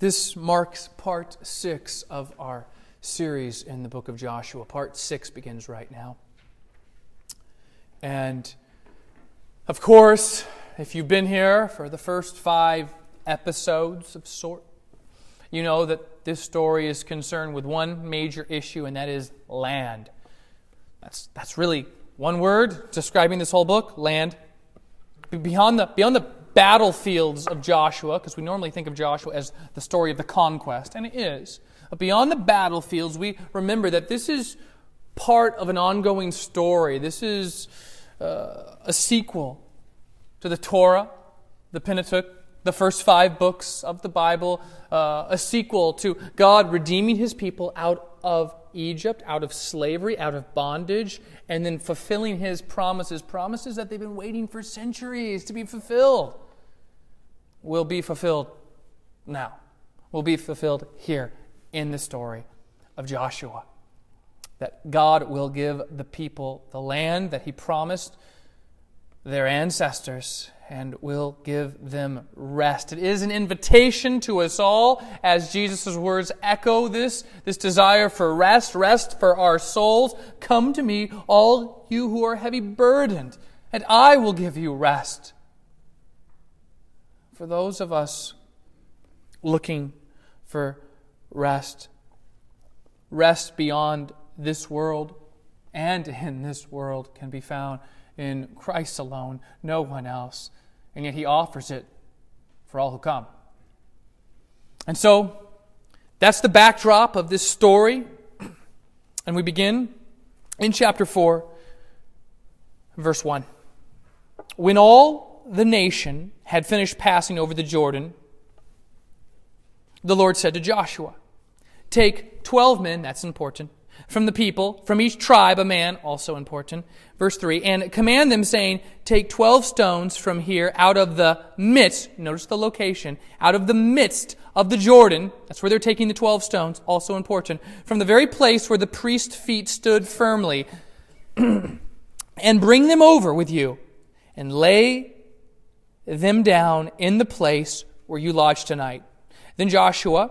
This marks part six of our series in the book of Joshua. Part six begins right now. And of course, if you've been here for the first five episodes of sort, you know that this story is concerned with one major issue, and that is land. That's, that's really one word describing this whole book land. Beyond the, beyond the battlefields of Joshua, because we normally think of Joshua as the story of the conquest, and it is. But beyond the battlefields, we remember that this is part of an ongoing story. This is uh, a sequel to the Torah, the Pentateuch, the first five books of the Bible, uh, a sequel to God redeeming his people out of Egypt, out of slavery, out of bondage, and then fulfilling his promises, promises that they've been waiting for centuries to be fulfilled, will be fulfilled now, will be fulfilled here in the story of Joshua. That God will give the people the land that he promised their ancestors and will give them rest. It is an invitation to us all as Jesus' words echo this, this desire for rest, rest for our souls. Come to me, all you who are heavy burdened, and I will give you rest. For those of us looking for rest, rest beyond this world and in this world can be found in Christ alone, no one else and yet he offers it for all who come. And so, that's the backdrop of this story. And we begin in chapter 4, verse 1. When all the nation had finished passing over the Jordan, the Lord said to Joshua, Take 12 men, that's important, from the people, from each tribe a man, also important. Verse 3, and command them, saying, Take 12 stones from here out of the midst, notice the location, out of the midst of the Jordan, that's where they're taking the 12 stones, also important, from the very place where the priest's feet stood firmly, and bring them over with you, and lay them down in the place where you lodge tonight. Then Joshua,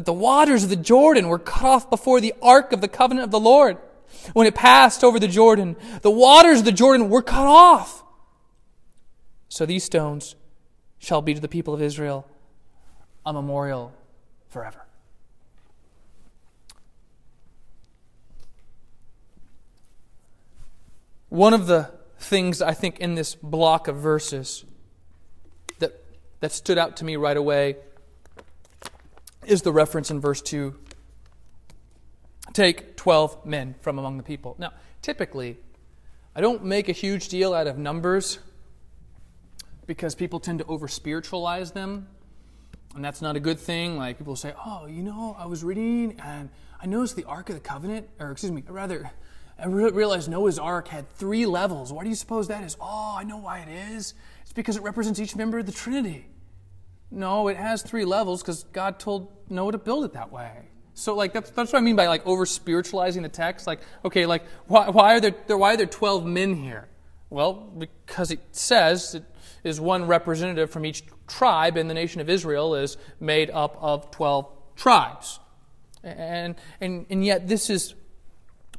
that the waters of the Jordan were cut off before the ark of the covenant of the Lord. When it passed over the Jordan, the waters of the Jordan were cut off. So these stones shall be to the people of Israel a memorial forever. One of the things I think in this block of verses that, that stood out to me right away is the reference in verse 2 take 12 men from among the people. Now, typically, I don't make a huge deal out of numbers because people tend to over spiritualize them. And that's not a good thing. Like people say, oh, you know, I was reading and I noticed the Ark of the Covenant, or excuse me, rather, I realized Noah's Ark had three levels. Why do you suppose that is? Oh, I know why it is. It's because it represents each member of the Trinity. No, it has three levels because God told Noah to build it that way. So, like, that's, that's what I mean by like over spiritualizing the text. Like, okay, like, why, why, are there, why are there 12 men here? Well, because it says it is one representative from each tribe, and the nation of Israel is made up of 12 tribes. And, and, and yet, this is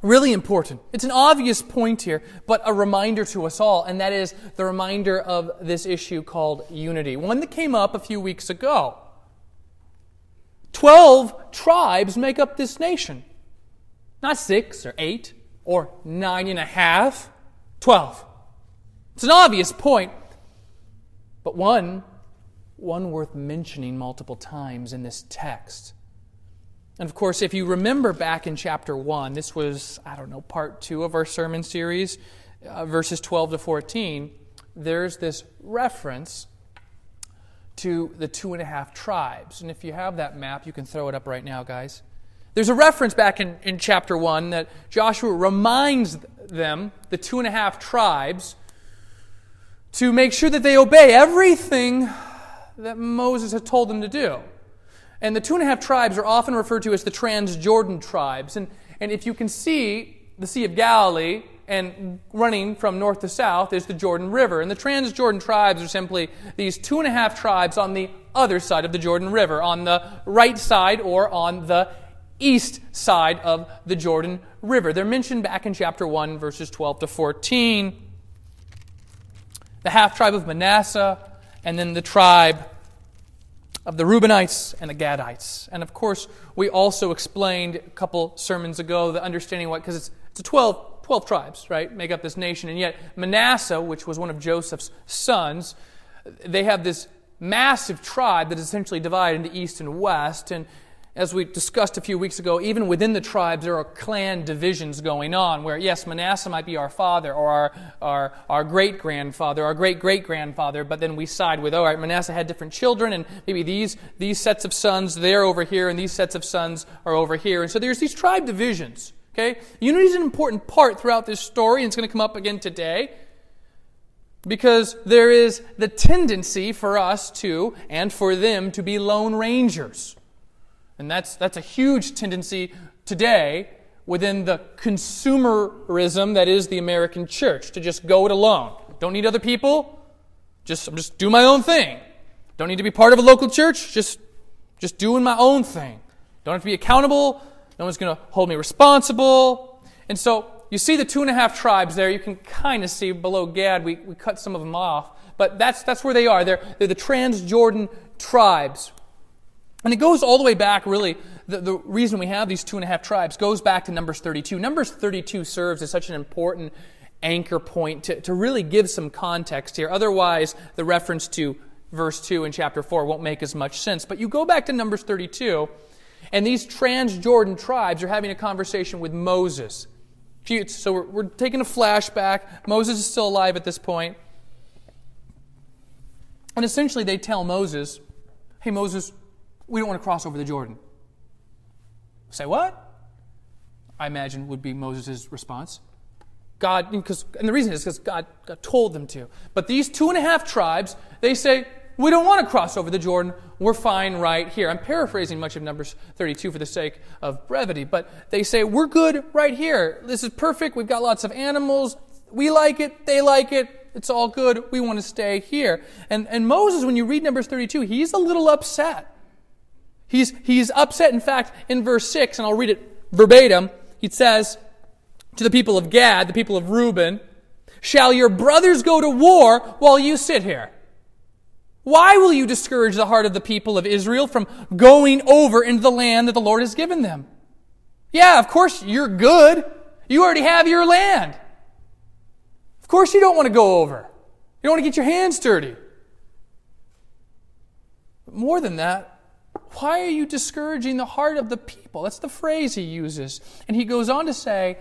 Really important. It's an obvious point here, but a reminder to us all, and that is the reminder of this issue called unity. One that came up a few weeks ago. Twelve tribes make up this nation. Not six or eight or nine and a half. Twelve. It's an obvious point, but one, one worth mentioning multiple times in this text. And of course, if you remember back in chapter 1, this was, I don't know, part 2 of our sermon series, uh, verses 12 to 14, there's this reference to the two and a half tribes. And if you have that map, you can throw it up right now, guys. There's a reference back in, in chapter 1 that Joshua reminds them, the two and a half tribes, to make sure that they obey everything that Moses had told them to do. And the two and a half tribes are often referred to as the Transjordan tribes. And, and if you can see the Sea of Galilee and running from north to south is the Jordan River. And the Transjordan tribes are simply these two and a half tribes on the other side of the Jordan River, on the right side or on the east side of the Jordan River. They're mentioned back in chapter 1, verses 12 to 14. The half tribe of Manasseh, and then the tribe of the Reubenites and the Gadites. And of course, we also explained a couple sermons ago the understanding what, because it's, it's a 12, 12 tribes, right, make up this nation. And yet, Manasseh, which was one of Joseph's sons, they have this massive tribe that is essentially divided into east and west. And as we discussed a few weeks ago, even within the tribes, there are clan divisions going on where, yes, Manasseh might be our father or our, our, our great grandfather, our great great grandfather, but then we side with, all right, Manasseh had different children, and maybe these, these sets of sons, they're over here, and these sets of sons are over here. And so there's these tribe divisions. Okay? Unity is an important part throughout this story, and it's going to come up again today. Because there is the tendency for us to, and for them, to be lone rangers. And that's, that's a huge tendency today within the consumerism that is the American church to just go it alone. Don't need other people. Just, just do my own thing. Don't need to be part of a local church. Just, just doing my own thing. Don't have to be accountable. No one's going to hold me responsible. And so you see the two and a half tribes there. You can kind of see below Gad. We, we cut some of them off. But that's, that's where they are. They're, they're the Transjordan tribes. And it goes all the way back, really. The, the reason we have these two and a half tribes goes back to Numbers 32. Numbers 32 serves as such an important anchor point to, to really give some context here. Otherwise, the reference to verse 2 in chapter 4 won't make as much sense. But you go back to Numbers 32, and these Transjordan tribes are having a conversation with Moses. So we're, we're taking a flashback. Moses is still alive at this point. And essentially, they tell Moses, Hey, Moses, we don't want to cross over the Jordan. Say what? I imagine would be Moses' response. God, because, and the reason is because God, God told them to. But these two and a half tribes, they say, we don't want to cross over the Jordan. We're fine right here. I'm paraphrasing much of Numbers 32 for the sake of brevity, but they say, we're good right here. This is perfect. We've got lots of animals. We like it. They like it. It's all good. We want to stay here. And, and Moses, when you read Numbers 32, he's a little upset. He's, he's upset. In fact, in verse 6, and I'll read it verbatim, he says to the people of Gad, the people of Reuben, Shall your brothers go to war while you sit here? Why will you discourage the heart of the people of Israel from going over into the land that the Lord has given them? Yeah, of course you're good. You already have your land. Of course you don't want to go over. You don't want to get your hands dirty. But more than that, why are you discouraging the heart of the people? That's the phrase he uses. And he goes on to say,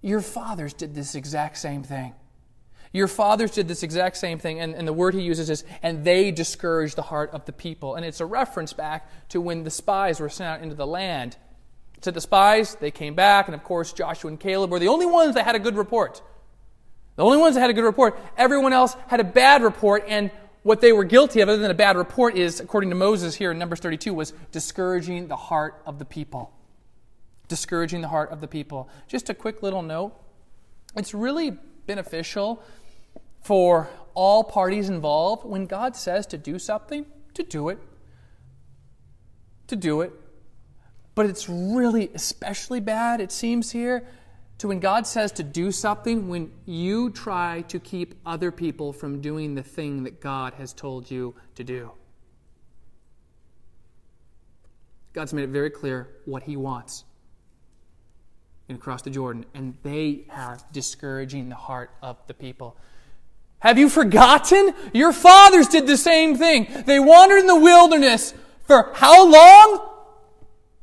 Your fathers did this exact same thing. Your fathers did this exact same thing. And, and the word he uses is, and they discouraged the heart of the people. And it's a reference back to when the spies were sent out into the land. To the spies, they came back, and of course, Joshua and Caleb were the only ones that had a good report. The only ones that had a good report. Everyone else had a bad report, and what they were guilty of, other than a bad report, is, according to Moses here in Numbers 32, was discouraging the heart of the people. Discouraging the heart of the people. Just a quick little note it's really beneficial for all parties involved when God says to do something, to do it. To do it. But it's really especially bad, it seems here, to when God says to do something when you try to keep other people from doing the thing that God has told you to do. God's made it very clear what He wants and across the Jordan, and they are discouraging the heart of the people. Have you forgotten? Your fathers did the same thing. They wandered in the wilderness for how long?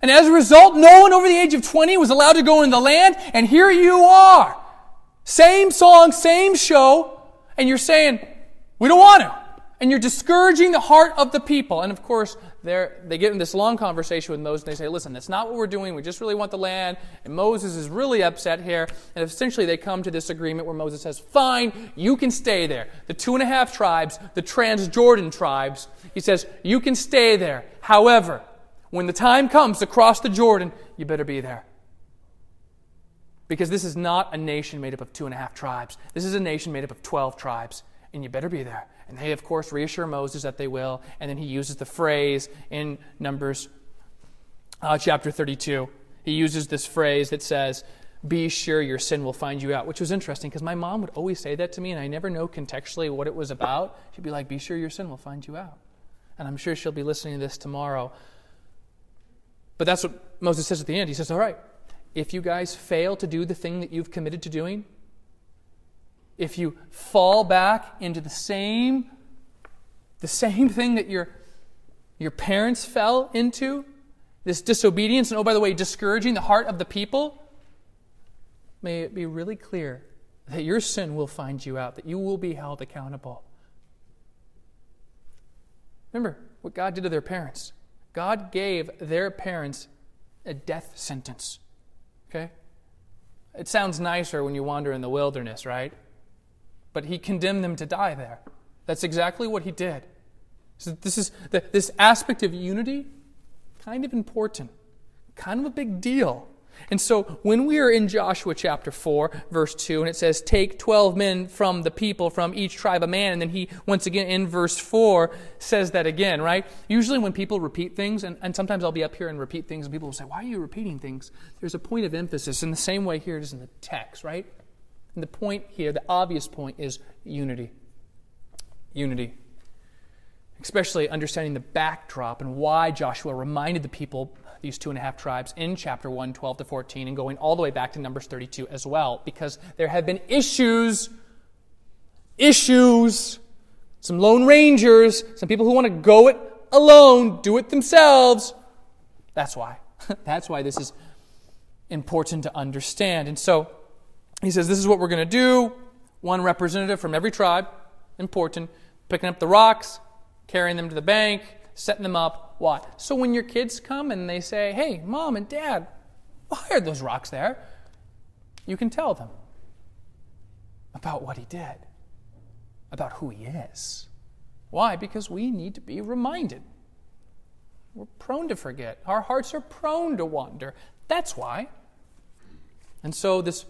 And as a result, no one over the age of 20 was allowed to go in the land, and here you are. Same song, same show, and you're saying, we don't want to. and you're discouraging the heart of the people. And of course, they get in this long conversation with Moses, and they say, Listen, that's not what we're doing. We just really want the land. And Moses is really upset here. And essentially, they come to this agreement where Moses says, Fine, you can stay there. The two and a half tribes, the Transjordan tribes, he says, You can stay there. However, when the time comes to cross the Jordan, you better be there. Because this is not a nation made up of two and a half tribes. This is a nation made up of 12 tribes, and you better be there. And they, of course, reassure Moses that they will. And then he uses the phrase in Numbers uh, chapter 32. He uses this phrase that says, Be sure your sin will find you out, which was interesting because my mom would always say that to me, and I never know contextually what it was about. She'd be like, Be sure your sin will find you out. And I'm sure she'll be listening to this tomorrow. But that's what Moses says at the end. He says, All right, if you guys fail to do the thing that you've committed to doing, if you fall back into the same the same thing that your your parents fell into this disobedience and oh by the way discouraging the heart of the people may it be really clear that your sin will find you out that you will be held accountable remember what God did to their parents God gave their parents a death sentence okay it sounds nicer when you wander in the wilderness right but he condemned them to die there. That's exactly what he did. So this is the, this aspect of unity, kind of important, kind of a big deal. And so when we are in Joshua chapter 4, verse 2, and it says, Take 12 men from the people, from each tribe a man, and then he, once again, in verse 4, says that again, right? Usually when people repeat things, and, and sometimes I'll be up here and repeat things, and people will say, Why are you repeating things? There's a point of emphasis in the same way here it is in the text, right? And the point here, the obvious point, is unity. Unity. Especially understanding the backdrop and why Joshua reminded the people, these two and a half tribes, in chapter 1, 12 to 14, and going all the way back to Numbers 32 as well, because there have been issues, issues, some lone rangers, some people who want to go it alone, do it themselves. That's why. That's why this is important to understand. And so, he says, This is what we're going to do. One representative from every tribe, important, picking up the rocks, carrying them to the bank, setting them up. Why? So when your kids come and they say, Hey, mom and dad, why are those rocks there? You can tell them about what he did, about who he is. Why? Because we need to be reminded. We're prone to forget. Our hearts are prone to wander. That's why. And so, this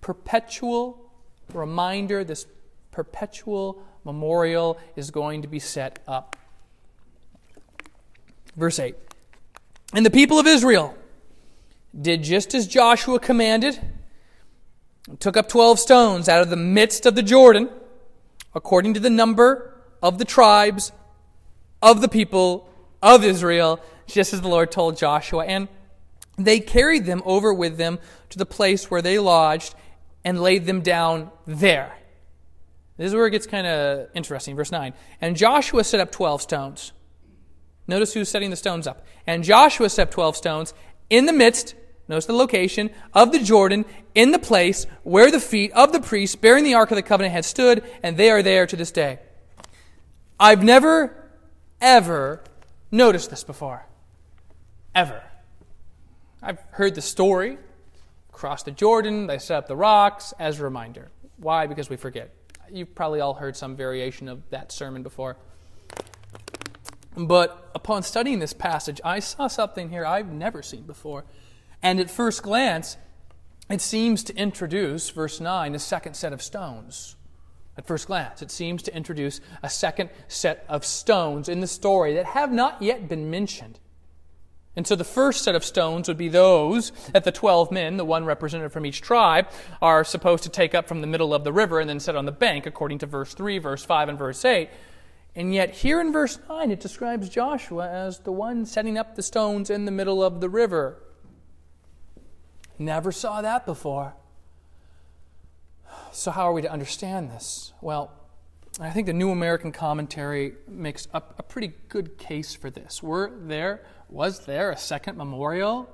perpetual reminder, this perpetual memorial is going to be set up. Verse 8 And the people of Israel did just as Joshua commanded, took up 12 stones out of the midst of the Jordan, according to the number of the tribes of the people of Israel, just as the Lord told Joshua. And they carried them over with them to the place where they lodged and laid them down there. This is where it gets kind of interesting. Verse 9. And Joshua set up 12 stones. Notice who's setting the stones up. And Joshua set 12 stones in the midst, notice the location, of the Jordan, in the place where the feet of the priests bearing the Ark of the Covenant had stood, and they are there to this day. I've never, ever noticed this before. Ever. I've heard the story crossed the Jordan, they set up the rocks as a reminder. Why? Because we forget. You've probably all heard some variation of that sermon before. But upon studying this passage, I saw something here I've never seen before. And at first glance, it seems to introduce, verse 9, a second set of stones. At first glance, it seems to introduce a second set of stones in the story that have not yet been mentioned. And so the first set of stones would be those that the 12 men, the one representative from each tribe, are supposed to take up from the middle of the river and then set on the bank, according to verse 3, verse 5, and verse 8. And yet, here in verse 9, it describes Joshua as the one setting up the stones in the middle of the river. Never saw that before. So, how are we to understand this? Well, I think the New American Commentary makes a, a pretty good case for this. We're there was there a second memorial?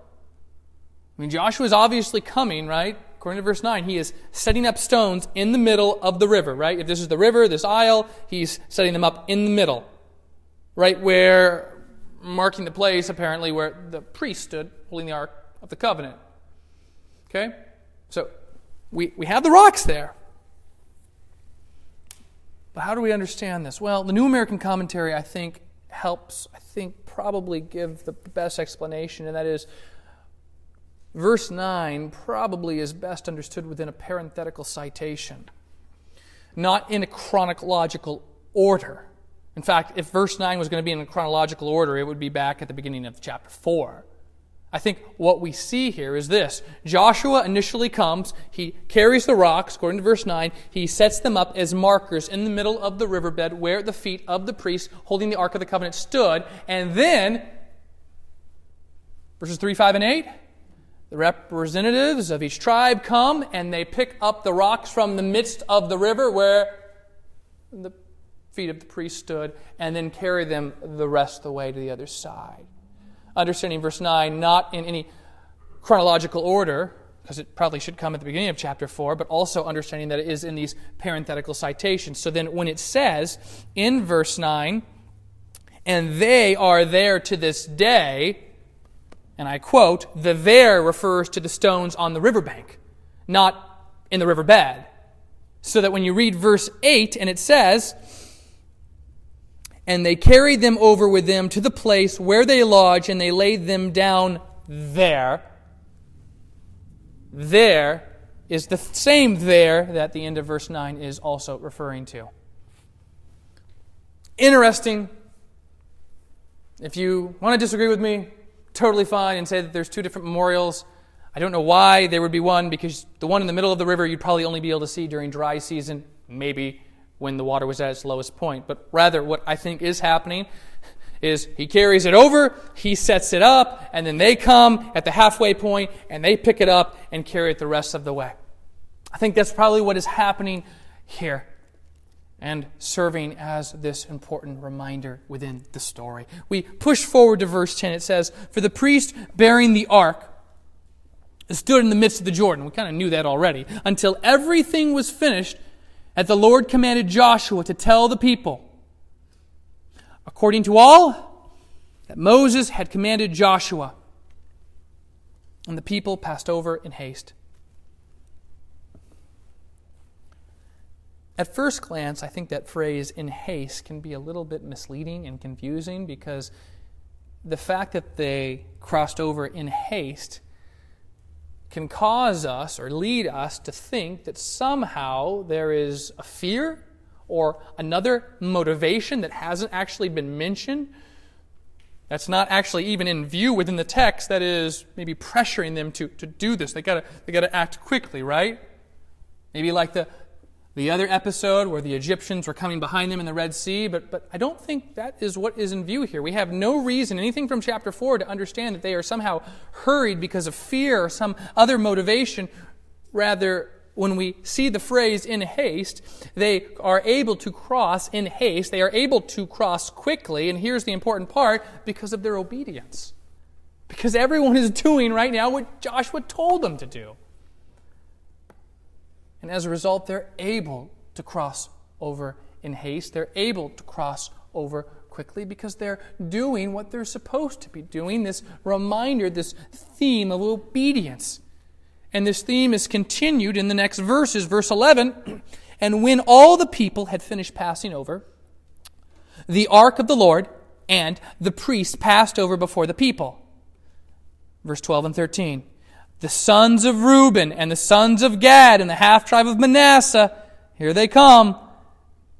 I mean, Joshua is obviously coming, right? According to verse 9, he is setting up stones in the middle of the river, right? If this is the river, this aisle, he's setting them up in the middle, right where, marking the place apparently where the priest stood holding the Ark of the Covenant. Okay? So we, we have the rocks there. But how do we understand this? Well, the New American Commentary, I think, helps, I think, probably give the best explanation, and that is verse 9 probably is best understood within a parenthetical citation, not in a chronological order. In fact, if verse 9 was going to be in a chronological order, it would be back at the beginning of chapter 4. I think what we see here is this Joshua initially comes, he carries the rocks, according to verse 9, he sets them up as markers in the middle of the riverbed where the feet of the priests holding the Ark of the Covenant stood, and then, verses 3, 5, and 8, the representatives of each tribe come and they pick up the rocks from the midst of the river where the feet of the priest stood and then carry them the rest of the way to the other side understanding verse 9 not in any chronological order, because it probably should come at the beginning of chapter 4, but also understanding that it is in these parenthetical citations. So then when it says in verse 9, and they are there to this day, and I quote, the there refers to the stones on the riverbank, not in the riverbed. So that when you read verse 8 and it says, and they carried them over with them to the place where they lodge, and they laid them down there. There is the same there that the end of verse 9 is also referring to. Interesting. If you want to disagree with me, totally fine, and say that there's two different memorials. I don't know why there would be one, because the one in the middle of the river you'd probably only be able to see during dry season, maybe when the water was at its lowest point. But rather, what I think is happening is he carries it over, he sets it up, and then they come at the halfway point and they pick it up and carry it the rest of the way. I think that's probably what is happening here and serving as this important reminder within the story. We push forward to verse 10. It says, For the priest bearing the ark stood in the midst of the Jordan. We kind of knew that already. Until everything was finished, that the Lord commanded Joshua to tell the people, according to all that Moses had commanded Joshua. And the people passed over in haste. At first glance, I think that phrase in haste can be a little bit misleading and confusing because the fact that they crossed over in haste can cause us or lead us to think that somehow there is a fear or another motivation that hasn't actually been mentioned. That's not actually even in view within the text that is maybe pressuring them to, to do this. They gotta they gotta act quickly right? Maybe like the the other episode where the Egyptians were coming behind them in the Red Sea, but, but I don't think that is what is in view here. We have no reason, anything from chapter 4, to understand that they are somehow hurried because of fear or some other motivation. Rather, when we see the phrase in haste, they are able to cross in haste. They are able to cross quickly, and here's the important part because of their obedience. Because everyone is doing right now what Joshua told them to do. And as a result, they're able to cross over in haste. They're able to cross over quickly because they're doing what they're supposed to be doing. This reminder, this theme of obedience. And this theme is continued in the next verses. Verse 11 And when all the people had finished passing over, the ark of the Lord and the priest passed over before the people. Verse 12 and 13 the sons of Reuben and the sons of Gad and the half tribe of Manasseh, here they come,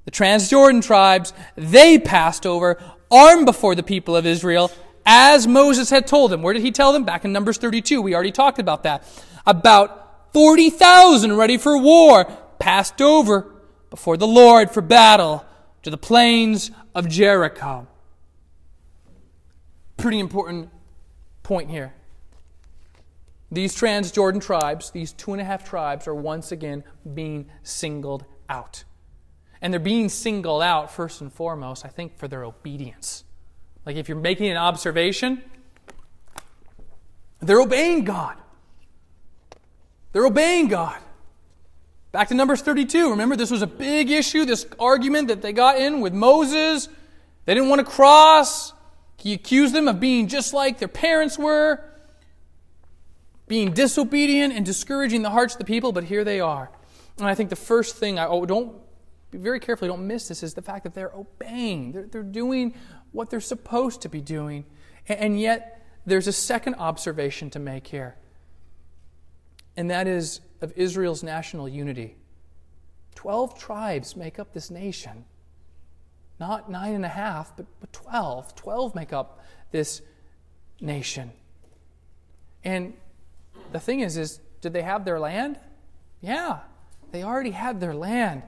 the Transjordan tribes, they passed over, armed before the people of Israel, as Moses had told them. Where did he tell them? Back in Numbers 32. We already talked about that. About 40,000 ready for war passed over before the Lord for battle to the plains of Jericho. Pretty important point here. These Transjordan tribes, these two and a half tribes, are once again being singled out. And they're being singled out, first and foremost, I think, for their obedience. Like if you're making an observation, they're obeying God. They're obeying God. Back to Numbers 32. Remember, this was a big issue, this argument that they got in with Moses. They didn't want to cross. He accused them of being just like their parents were, being disobedient and discouraging the hearts of the people, but here they are. And I think the first thing I oh, don't be very careful, don't miss this, is the fact that they're obeying. They're, they're doing what they're supposed to be doing. And, and yet, there's a second observation to make here, and that is of Israel's national unity. Twelve tribes make up this nation. Not nine and a half, but, but twelve. Twelve make up this nation. And the thing is, is did they have their land? Yeah, they already had their land,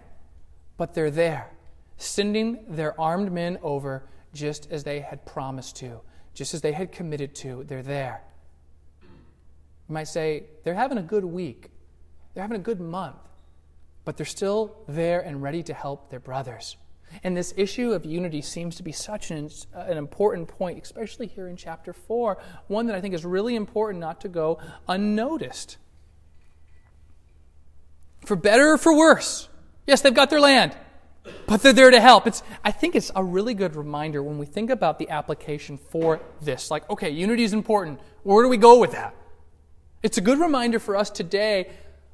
but they're there, sending their armed men over just as they had promised to, just as they had committed to. They're there. You might say, they're having a good week, they're having a good month, but they're still there and ready to help their brothers. And this issue of unity seems to be such an, an, important point, especially here in chapter 4, one that I think is really important not to go unnoticed. For better or for worse, yes, they've got their land, but they're there to help. It's, I think it's a really good reminder when we think about the application for this. Like, okay, unity is important. Where do we go with that? It's a good reminder for us today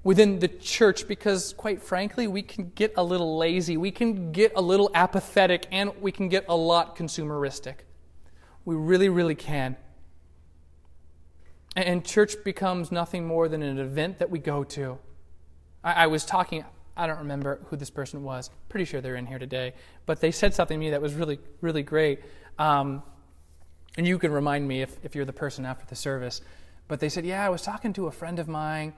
within the church because, quite frankly, we can get a little lazy, we can get a little apathetic, and we can get a lot consumeristic. We really, really can. And church becomes nothing more than an event that we go to. I, I was talking, I don't remember who this person was. Pretty sure they're in here today. But they said something to me that was really, really great. Um, and you can remind me if, if you're the person after the service. But they said, Yeah, I was talking to a friend of mine,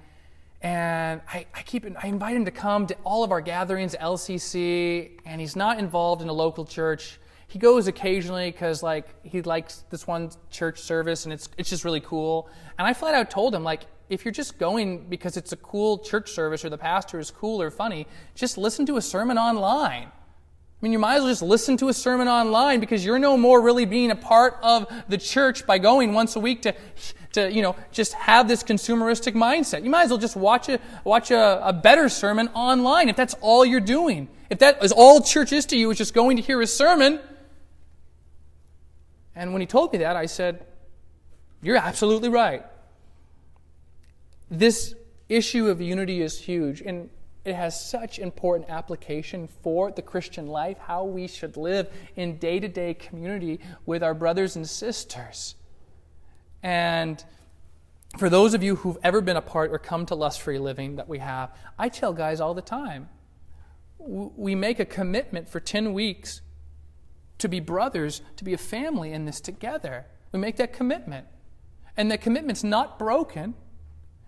and I, I keep I invite him to come to all of our gatherings, LCC, and he's not involved in a local church. He goes occasionally because like he likes this one church service, and it's it's just really cool. And I flat out told him like if you're just going because it's a cool church service or the pastor is cool or funny, just listen to a sermon online. I mean, you might as well just listen to a sermon online because you're no more really being a part of the church by going once a week to, to you know, just have this consumeristic mindset. You might as well just watch a, watch a, a better sermon online if that's all you're doing. If that is all church is to you, is just going to hear a sermon. And when he told me that, I said, You're absolutely right this issue of unity is huge and it has such important application for the Christian life, how we should live in day to day community with our brothers and sisters. And for those of you who've ever been a part or come to Lust Free Living that we have, I tell guys all the time we make a commitment for 10 weeks to be brothers, to be a family in this together. We make that commitment. And that commitment's not broken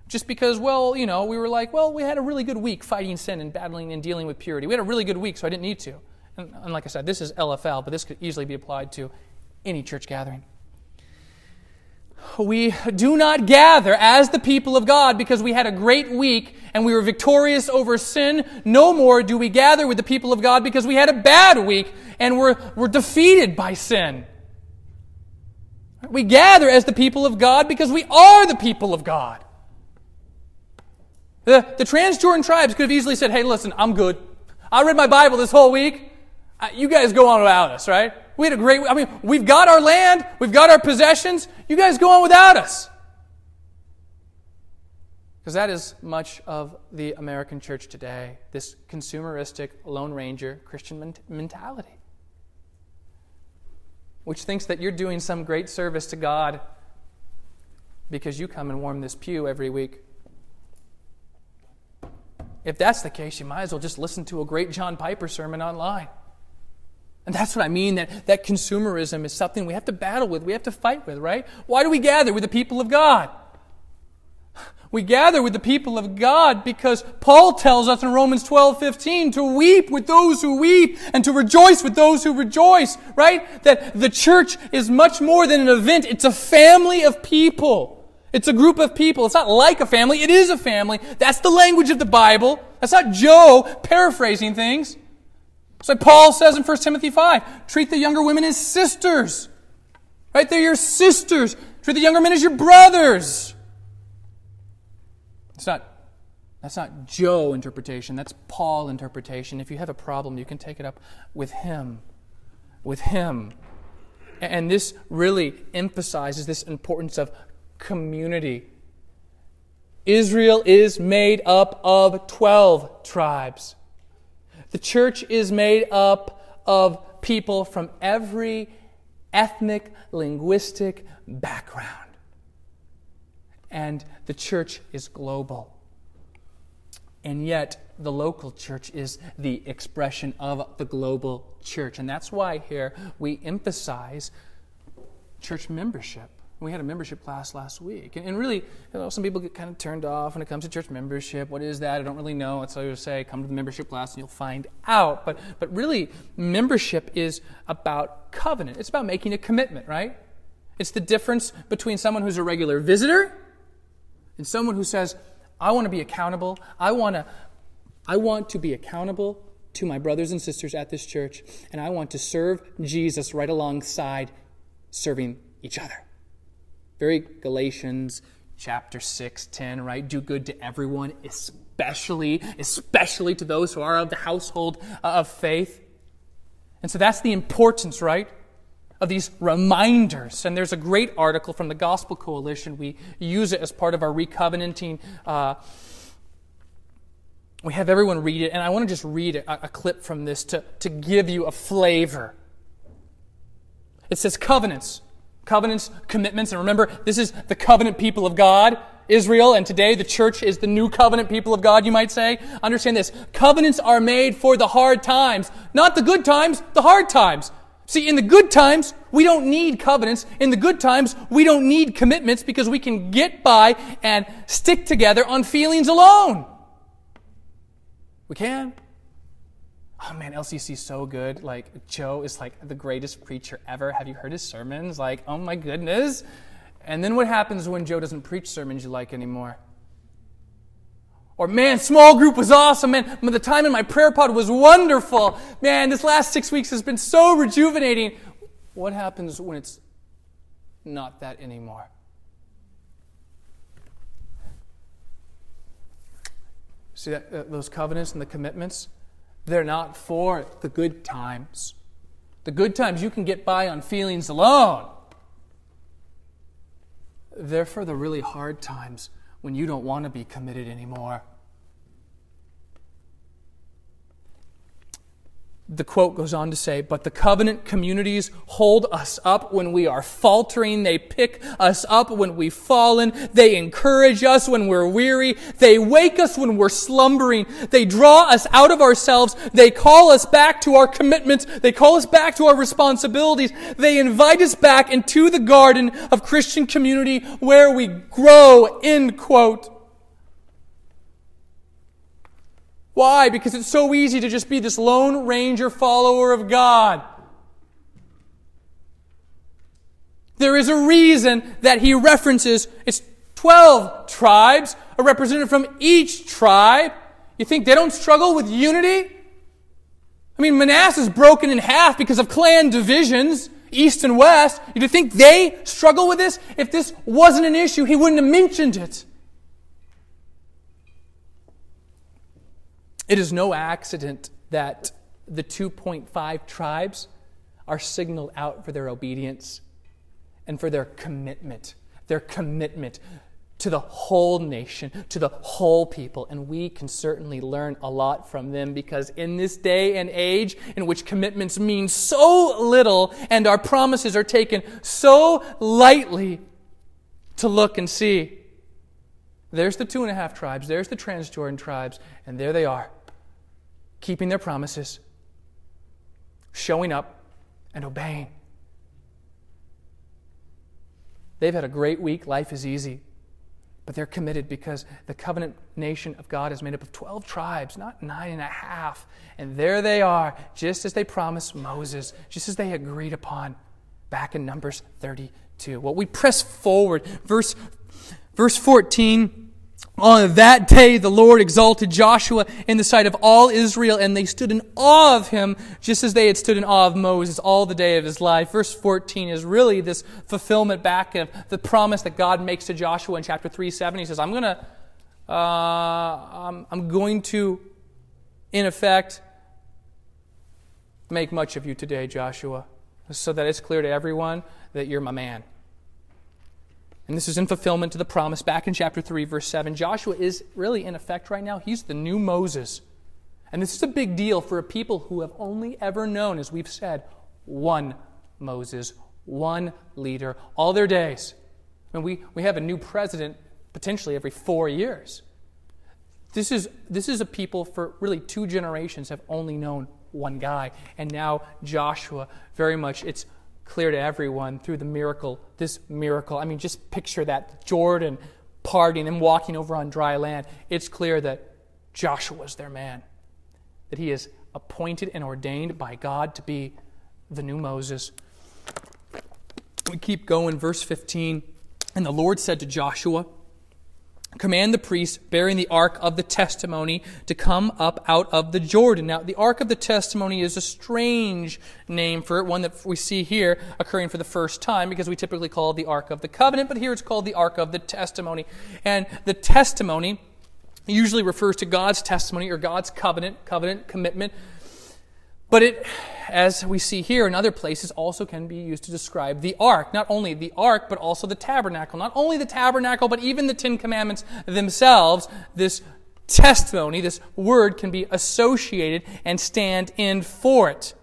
just because, well, you know, we were like, well, we had a really good week fighting sin and battling and dealing with purity. We had a really good week, so I didn't need to. And, and like I said, this is LFL, but this could easily be applied to any church gathering. We do not gather as the people of God because we had a great week and we were victorious over sin. No more do we gather with the people of God because we had a bad week and we're, we're defeated by sin. We gather as the people of God because we are the people of God. The, the Transjordan tribes could have easily said, hey, listen, I'm good. I read my Bible this whole week. Uh, you guys go on without us, right? We had a great, I mean, we've got our land, we've got our possessions. You guys go on without us. Because that is much of the American church today, this consumeristic, Lone Ranger Christian mentality, which thinks that you're doing some great service to God because you come and warm this pew every week. If that's the case, you might as well just listen to a great John Piper sermon online. And that's what I mean that, that consumerism is something we have to battle with, we have to fight with, right? Why do we gather with the people of God? We gather with the people of God because Paul tells us in Romans 12, 15 to weep with those who weep and to rejoice with those who rejoice, right? That the church is much more than an event. It's a family of people. It's a group of people. It's not like a family. It is a family. That's the language of the Bible. That's not Joe paraphrasing things. Like Paul says in 1 Timothy 5 treat the younger women as sisters. Right? They're your sisters. Treat the younger men as your brothers. It's not That's not Joe interpretation, that's Paul interpretation. If you have a problem, you can take it up with him. With him. And this really emphasizes this importance of community. Israel is made up of 12 tribes. The church is made up of people from every ethnic, linguistic background. And the church is global. And yet, the local church is the expression of the global church. And that's why here we emphasize church membership. We had a membership class last week. And, and really, you know, some people get kind of turned off when it comes to church membership. What is that? I don't really know. That's why I say come to the membership class and you'll find out. But, but really, membership is about covenant, it's about making a commitment, right? It's the difference between someone who's a regular visitor and someone who says, I want to be accountable. I want to, I want to be accountable to my brothers and sisters at this church, and I want to serve Jesus right alongside serving each other. Very Galatians chapter 6, 10, right? Do good to everyone, especially, especially to those who are of the household of faith. And so that's the importance, right? Of these reminders. And there's a great article from the Gospel Coalition. We use it as part of our recovenanting. Uh, we have everyone read it, and I want to just read a, a clip from this to, to give you a flavor. It says covenants covenants, commitments. And remember, this is the covenant people of God, Israel, and today the church is the new covenant people of God, you might say. Understand this. Covenants are made for the hard times, not the good times, the hard times. See, in the good times, we don't need covenants. In the good times, we don't need commitments because we can get by and stick together on feelings alone. We can. Oh man, LCC is so good. Like, Joe is like the greatest preacher ever. Have you heard his sermons? Like, oh my goodness. And then what happens when Joe doesn't preach sermons you like anymore? Or, man, small group was awesome. Man, the time in my prayer pod was wonderful. Man, this last six weeks has been so rejuvenating. What happens when it's not that anymore? See that, those covenants and the commitments? They're not for the good times. The good times you can get by on feelings alone. They're for the really hard times when you don't want to be committed anymore. The quote goes on to say, But the covenant communities hold us up when we are faltering. They pick us up when we've fallen. They encourage us when we're weary. They wake us when we're slumbering. They draw us out of ourselves. They call us back to our commitments. They call us back to our responsibilities. They invite us back into the garden of Christian community where we grow, end quote. Why? Because it's so easy to just be this lone ranger follower of God. There is a reason that he references it's 12 tribes, a representative from each tribe. You think they don't struggle with unity? I mean, Manasseh is broken in half because of clan divisions, east and west. You think they struggle with this? If this wasn't an issue, he wouldn't have mentioned it. It is no accident that the 2.5 tribes are signaled out for their obedience and for their commitment, their commitment to the whole nation, to the whole people. And we can certainly learn a lot from them because in this day and age in which commitments mean so little and our promises are taken so lightly, to look and see. There's the two and a half tribes, there's the Transjordan tribes, and there they are keeping their promises, showing up, and obeying. They've had a great week. Life is easy. But they're committed because the covenant nation of God is made up of 12 tribes, not nine and a half. And there they are, just as they promised Moses, just as they agreed upon back in Numbers 32. Well, we press forward. Verse, verse 14 on that day, the Lord exalted Joshua in the sight of all Israel, and they stood in awe of him, just as they had stood in awe of Moses all the day of his life. Verse 14 is really this fulfillment back of the promise that God makes to Joshua in chapter 3 7. He says, I'm going to. uh, I'm, I'm going to, in effect, make much of you today, Joshua, so that it's clear to everyone that you're my man. And this is in fulfillment to the promise back in chapter 3, verse 7. Joshua is really, in effect, right now, he's the new Moses. And this is a big deal for a people who have only ever known, as we've said, one Moses, one leader, all their days. I mean, we, we have a new president potentially every four years. This is, this is a people for really two generations have only known one guy. And now Joshua, very much, it's clear to everyone through the miracle, this miracle. I mean, just picture that Jordan parting and walking over on dry land. It's clear that Joshua is their man, that he is appointed and ordained by God to be the new Moses. We keep going, verse 15. And the Lord said to Joshua, command the priests bearing the ark of the testimony to come up out of the Jordan. Now, the ark of the testimony is a strange name for it, one that we see here occurring for the first time because we typically call it the ark of the covenant, but here it's called the ark of the testimony. And the testimony usually refers to God's testimony or God's covenant, covenant commitment but it, as we see here in other places, also can be used to describe the ark. Not only the ark, but also the tabernacle. Not only the tabernacle, but even the Ten Commandments themselves. This testimony, this word can be associated and stand in for it.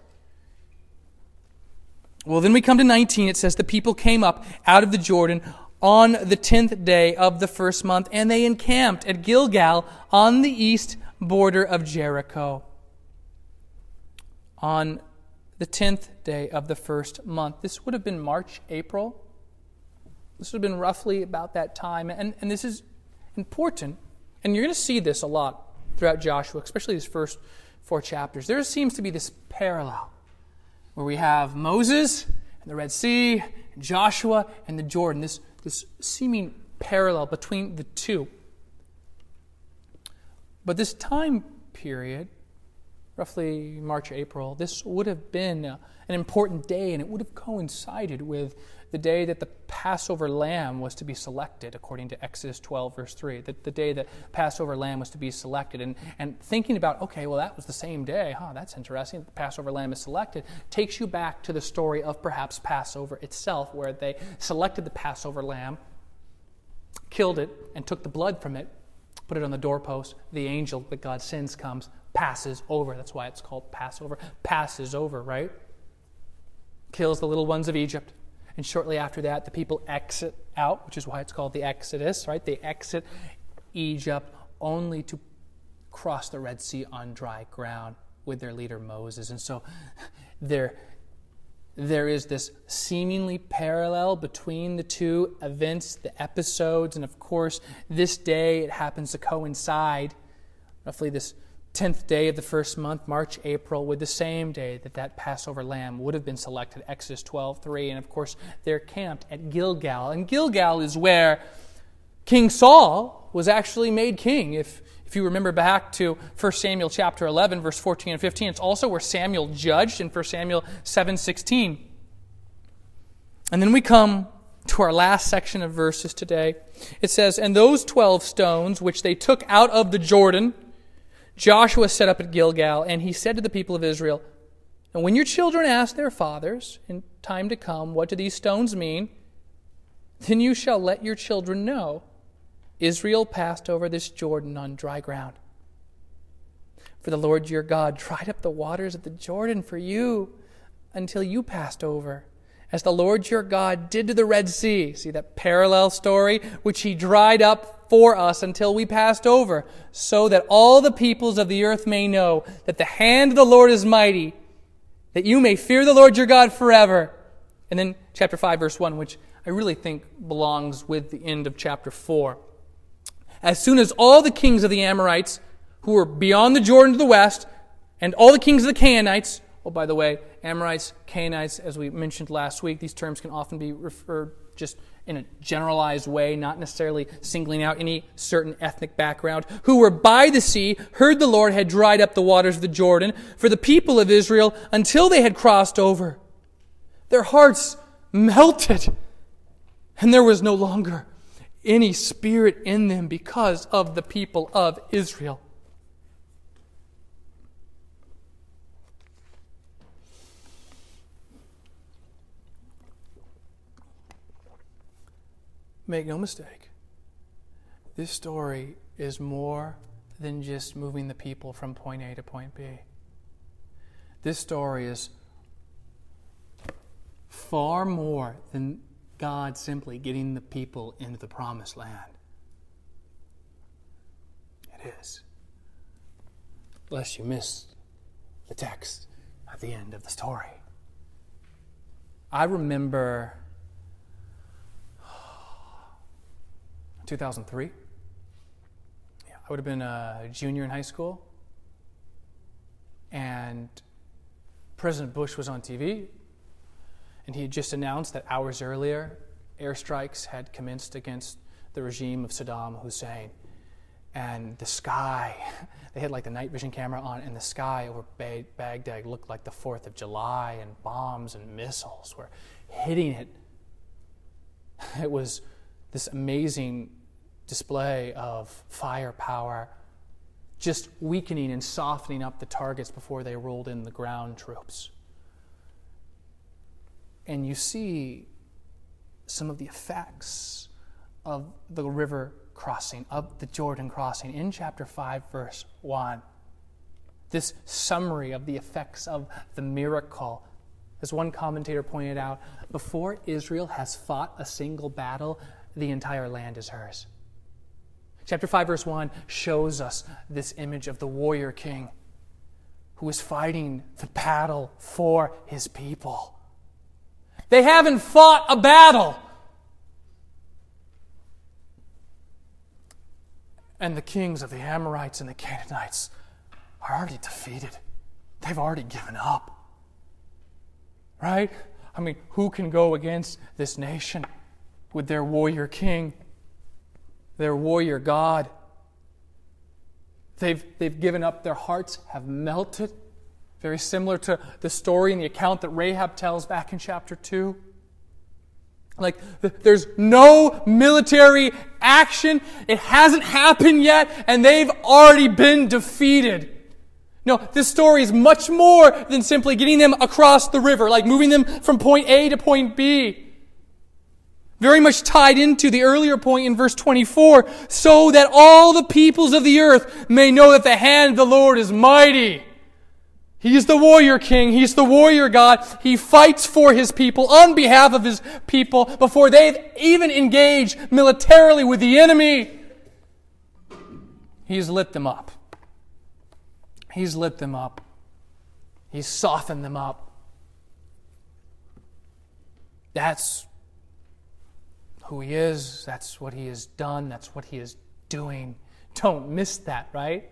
Well, then we come to 19. It says, The people came up out of the Jordan on the tenth day of the first month, and they encamped at Gilgal on the east border of Jericho on the 10th day of the first month. This would have been March, April. This would have been roughly about that time. And, and this is important. And you're going to see this a lot throughout Joshua, especially these first four chapters. There seems to be this parallel where we have Moses and the Red Sea, and Joshua and the Jordan, this, this seeming parallel between the two. But this time period roughly March, April, this would have been uh, an important day and it would have coincided with the day that the Passover lamb was to be selected, according to Exodus 12, verse 3. The, the day that Passover lamb was to be selected. And, and thinking about, okay, well, that was the same day. Huh, that's interesting. The Passover lamb is selected. Takes you back to the story of perhaps Passover itself, where they selected the Passover lamb, killed it, and took the blood from it, put it on the doorpost. The angel that God sends comes, passes over. That's why it's called Passover. Passes over, right? Kills the little ones of Egypt. And shortly after that, the people exit out, which is why it's called the Exodus, right? They exit Egypt only to cross the Red Sea on dry ground with their leader Moses. And so there, there is this seemingly parallel between the two events, the episodes, and of course, this day it happens to coincide roughly this 10th day of the first month, March, April, with the same day that that Passover lamb would have been selected, Exodus 12, 3. And of course, they're camped at Gilgal. And Gilgal is where King Saul was actually made king. If, if you remember back to 1 Samuel chapter 11, verse 14 and 15, it's also where Samuel judged in 1 Samuel 7, 16. And then we come to our last section of verses today. It says, And those 12 stones which they took out of the Jordan, Joshua set up at Gilgal, and he said to the people of Israel, And when your children ask their fathers in time to come, What do these stones mean? Then you shall let your children know Israel passed over this Jordan on dry ground. For the Lord your God dried up the waters of the Jordan for you until you passed over as the Lord your God did to the Red Sea. See that parallel story? Which he dried up for us until we passed over, so that all the peoples of the earth may know that the hand of the Lord is mighty, that you may fear the Lord your God forever. And then chapter 5, verse 1, which I really think belongs with the end of chapter 4. As soon as all the kings of the Amorites, who were beyond the Jordan to the west, and all the kings of the Canaanites, Oh, by the way, Amorites, Canaanites, as we mentioned last week, these terms can often be referred just in a generalized way, not necessarily singling out any certain ethnic background, who were by the sea, heard the Lord had dried up the waters of the Jordan for the people of Israel until they had crossed over. Their hearts melted, and there was no longer any spirit in them because of the people of Israel. Make no mistake, this story is more than just moving the people from point A to point B. This story is far more than God simply getting the people into the promised land. It is. Lest you miss the text at the end of the story. I remember 2003. Yeah, I would have been a junior in high school. And President Bush was on TV, and he had just announced that hours earlier, airstrikes had commenced against the regime of Saddam Hussein. And the sky, they had like the night vision camera on, and the sky over Baghdad looked like the 4th of July, and bombs and missiles were hitting it. It was this amazing display of firepower, just weakening and softening up the targets before they rolled in the ground troops. And you see some of the effects of the river crossing, of the Jordan crossing in chapter 5, verse 1. This summary of the effects of the miracle. As one commentator pointed out, before Israel has fought a single battle, the entire land is hers. Chapter 5, verse 1 shows us this image of the warrior king who is fighting the battle for his people. They haven't fought a battle. And the kings of the Amorites and the Canaanites are already defeated. They've already given up. Right? I mean, who can go against this nation with their warrior king? Their warrior God. They've, they've given up, their hearts have melted. Very similar to the story and the account that Rahab tells back in chapter 2. Like, there's no military action. It hasn't happened yet, and they've already been defeated. No, this story is much more than simply getting them across the river, like moving them from point A to point B very much tied into the earlier point in verse 24, so that all the peoples of the earth may know that the hand of the Lord is mighty. He's the warrior king. He's the warrior God. He fights for his people on behalf of his people before they've even engaged militarily with the enemy. He's lit them up. He's lit them up. He's softened them up. That's who He is, that's what He has done, that's what He is doing. Don't miss that, right?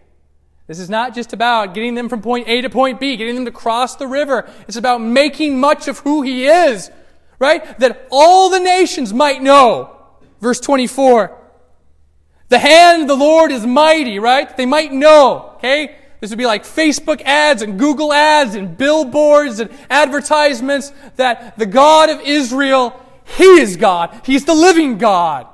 This is not just about getting them from point A to point B, getting them to cross the river. It's about making much of who He is, right? That all the nations might know. Verse 24. The hand of the Lord is mighty, right? They might know, okay? This would be like Facebook ads and Google ads and billboards and advertisements that the God of Israel he is God. He's the living God.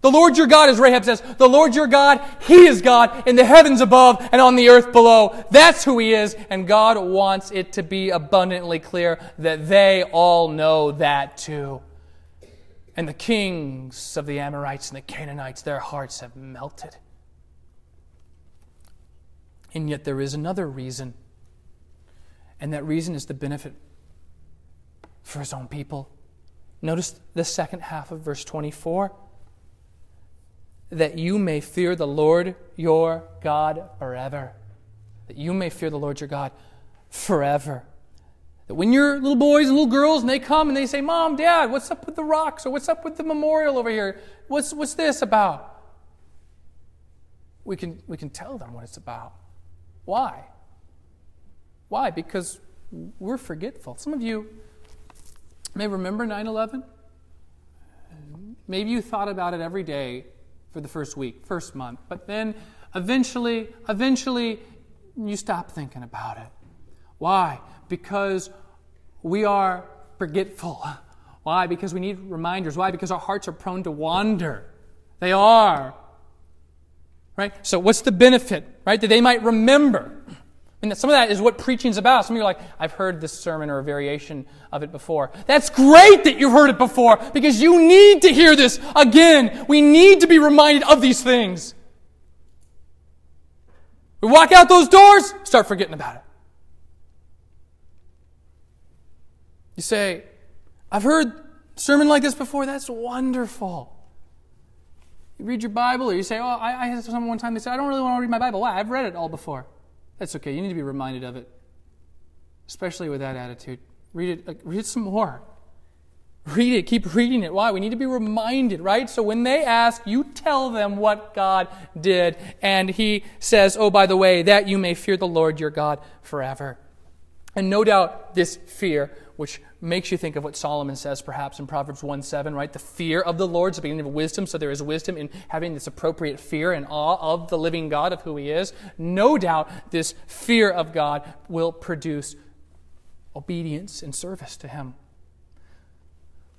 The Lord your God, as Rahab says, the Lord your God, He is God in the heavens above and on the earth below. That's who He is, and God wants it to be abundantly clear that they all know that too. And the kings of the Amorites and the Canaanites, their hearts have melted. And yet there is another reason, and that reason is the benefit for His own people. Notice the second half of verse 24 that you may fear the Lord your God forever. That you may fear the Lord your God forever. That when your little boys and little girls and they come and they say, Mom, Dad, what's up with the rocks? Or what's up with the memorial over here? What's, what's this about? We can, we can tell them what it's about. Why? Why? Because we're forgetful. Some of you may remember 9 11. Maybe you thought about it every day for the first week, first month, but then eventually, eventually, you stop thinking about it. Why? Because we are forgetful. Why? Because we need reminders. Why? Because our hearts are prone to wander. They are. Right? So, what's the benefit? Right? That they might remember. And some of that is what preaching's about. Some of you are like, I've heard this sermon or a variation of it before. That's great that you've heard it before because you need to hear this again. We need to be reminded of these things. We walk out those doors, start forgetting about it. You say, I've heard sermon like this before. That's wonderful. You read your Bible, or you say, Oh, I, I had someone one time, they said, I don't really want to read my Bible. Why? I've read it all before. That's okay. You need to be reminded of it, especially with that attitude. Read it, read it some more. Read it. Keep reading it. Why? We need to be reminded, right? So when they ask, you tell them what God did. And he says, Oh, by the way, that you may fear the Lord your God forever. And no doubt this fear, which makes you think of what Solomon says perhaps in Proverbs 1 7, right? The fear of the Lord is the beginning of wisdom. So there is wisdom in having this appropriate fear and awe of the living God, of who He is. No doubt this fear of God will produce obedience and service to Him.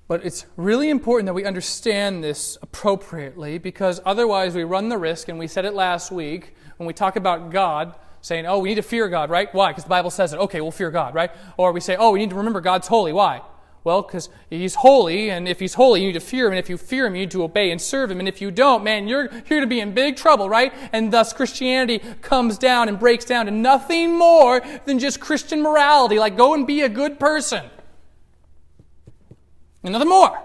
But it's really important that we understand this appropriately because otherwise we run the risk, and we said it last week when we talk about God saying, oh, we need to fear God, right? Why? Because the Bible says it. Okay, we'll fear God, right? Or we say, oh, we need to remember God's holy. Why? Well, because He's holy, and if He's holy, you need to fear Him, and if you fear Him, you need to obey and serve Him, and if you don't, man, you're here to be in big trouble, right? And thus Christianity comes down and breaks down to nothing more than just Christian morality, like go and be a good person. And nothing more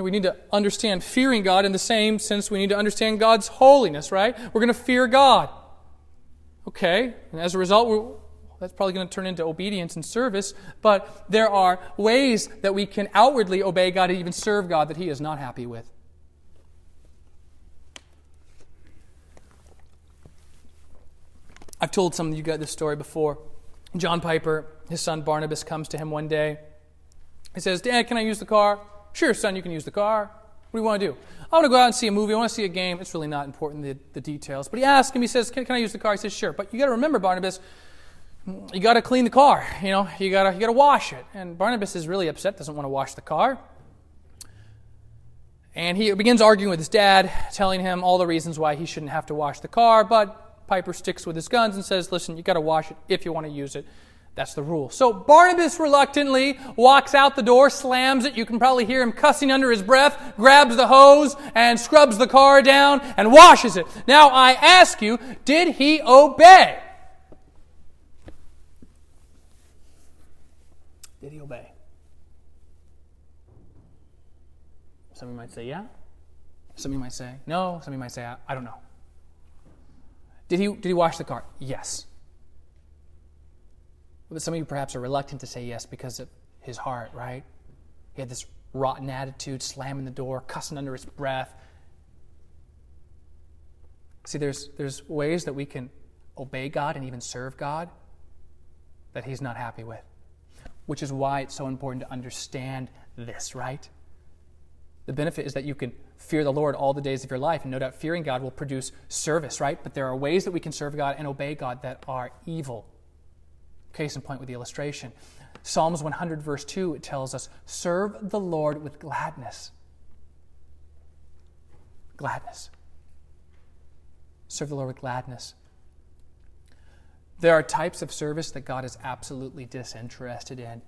that we need to understand fearing God in the same sense we need to understand God's holiness, right? We're going to fear God. Okay, and as a result, that's probably going to turn into obedience and service, but there are ways that we can outwardly obey God and even serve God that He is not happy with. I've told some of you guys this story before. John Piper, his son Barnabas, comes to him one day. He says, Dad, can I use the car? Sure, son, you can use the car. What do you want to do? I want to go out and see a movie. I want to see a game. It's really not important, the, the details. But he asks him, he says, can, can I use the car? He says, Sure. But you got to remember, Barnabas, you got to clean the car. You know, you got to you to wash it. And Barnabas is really upset, doesn't want to wash the car. And he begins arguing with his dad, telling him all the reasons why he shouldn't have to wash the car. But Piper sticks with his guns and says, Listen, you got to wash it if you want to use it. That's the rule. So Barnabas reluctantly walks out the door, slams it. You can probably hear him cussing under his breath, grabs the hose and scrubs the car down and washes it. Now I ask you, did he obey? Did he obey? Some of you might say, yeah. Some of you might say, no. Some of you might say, I, I don't know. Did he, did he wash the car? Yes. But some of you perhaps are reluctant to say yes because of his heart, right? He had this rotten attitude, slamming the door, cussing under his breath. See, there's, there's ways that we can obey God and even serve God that he's not happy with, which is why it's so important to understand this, right? The benefit is that you can fear the Lord all the days of your life, and no doubt fearing God will produce service, right? But there are ways that we can serve God and obey God that are evil. Case in point with the illustration. Psalms 100, verse 2, it tells us, Serve the Lord with gladness. Gladness. Serve the Lord with gladness. There are types of service that God is absolutely disinterested in.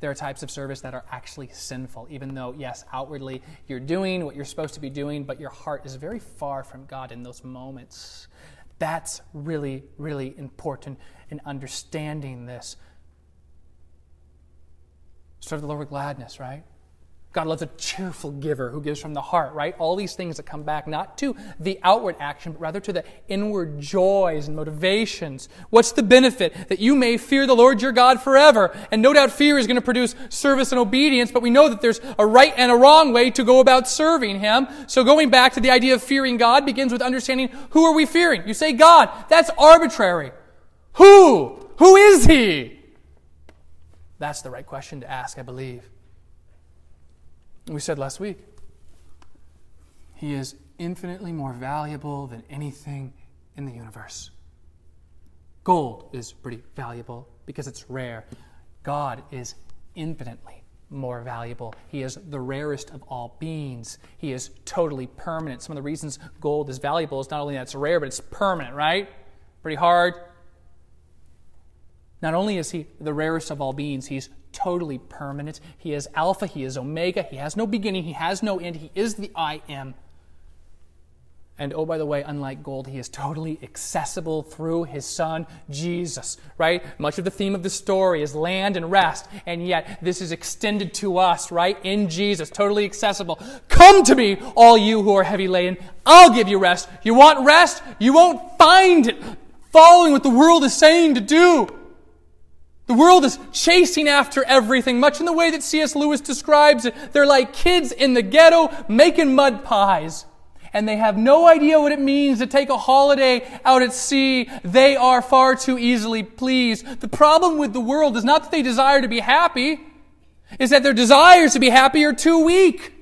There are types of service that are actually sinful, even though, yes, outwardly you're doing what you're supposed to be doing, but your heart is very far from God in those moments. That's really, really important in understanding this. Serve the Lord with gladness, right? God loves a cheerful giver who gives from the heart, right? All these things that come back not to the outward action, but rather to the inward joys and motivations. What's the benefit? That you may fear the Lord your God forever. And no doubt fear is going to produce service and obedience, but we know that there's a right and a wrong way to go about serving Him. So going back to the idea of fearing God begins with understanding who are we fearing? You say God. That's arbitrary. Who? Who is He? That's the right question to ask, I believe. We said last week, He is infinitely more valuable than anything in the universe. Gold is pretty valuable because it's rare. God is infinitely more valuable. He is the rarest of all beings. He is totally permanent. Some of the reasons gold is valuable is not only that it's rare, but it's permanent, right? Pretty hard. Not only is he the rarest of all beings, he's totally permanent. He is Alpha, he is Omega, he has no beginning, he has no end, he is the I am. And oh, by the way, unlike gold, he is totally accessible through his son, Jesus, right? Much of the theme of the story is land and rest, and yet this is extended to us, right? In Jesus, totally accessible. Come to me, all you who are heavy laden. I'll give you rest. You want rest? You won't find it following what the world is saying to do. The world is chasing after everything, much in the way that C.S. Lewis describes it. They're like kids in the ghetto making mud pies and they have no idea what it means to take a holiday out at sea. They are far too easily pleased. The problem with the world is not that they desire to be happy, is that their desires to be happy are too weak.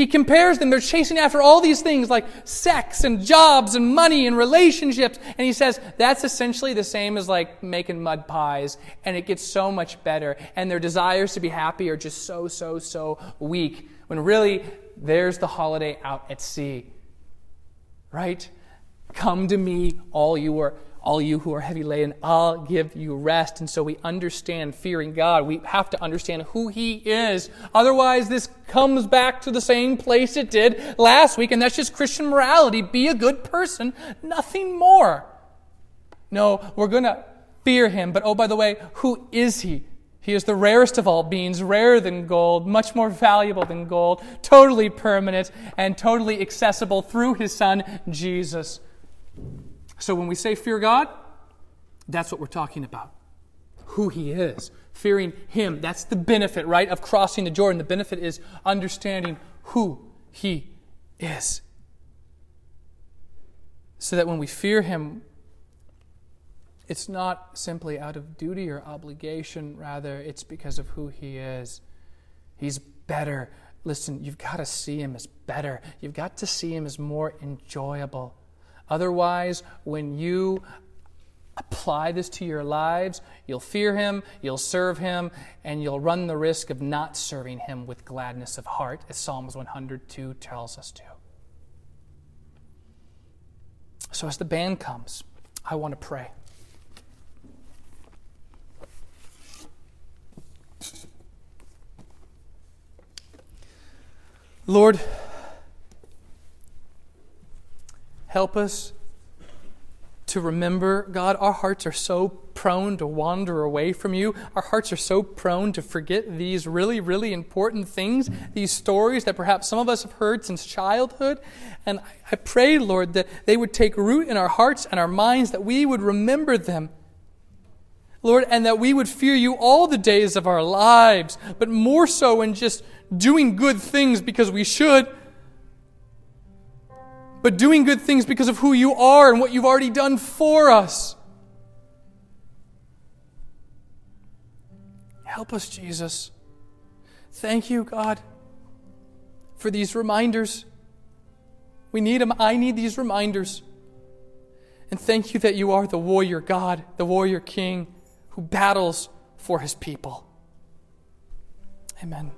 He compares them. They're chasing after all these things like sex and jobs and money and relationships. And he says that's essentially the same as like making mud pies. And it gets so much better. And their desires to be happy are just so, so, so weak. When really there's the holiday out at sea. Right? Come to me, all you are all you who are heavy laden, I'll give you rest. And so we understand fearing God. We have to understand who He is. Otherwise, this comes back to the same place it did last week, and that's just Christian morality. Be a good person, nothing more. No, we're going to fear Him. But oh, by the way, who is He? He is the rarest of all beings, rarer than gold, much more valuable than gold, totally permanent, and totally accessible through his Son, Jesus. So when we say fear God, that's what we're talking about. Who he is. Fearing him. That's the benefit, right, of crossing the Jordan. The benefit is understanding who he is. So that when we fear him, it's not simply out of duty or obligation, rather, it's because of who He is. He's better. Listen, you've got to see Him as better, you've got to see Him as more enjoyable. Otherwise, when you apply this to your lives, you'll fear Him, you'll serve Him, and you'll run the risk of not serving Him with gladness of heart, as Psalms 102 tells us to. So, as the band comes, I want to pray. Lord, help us to remember, God, our hearts are so prone to wander away from you. Our hearts are so prone to forget these really, really important things, these stories that perhaps some of us have heard since childhood. And I pray, Lord, that they would take root in our hearts and our minds, that we would remember them. Lord, and that we would fear you all the days of our lives, but more so in just doing good things because we should, but doing good things because of who you are and what you've already done for us. Help us, Jesus. Thank you, God, for these reminders. We need them. I need these reminders. And thank you that you are the warrior God, the warrior King who battles for his people. Amen.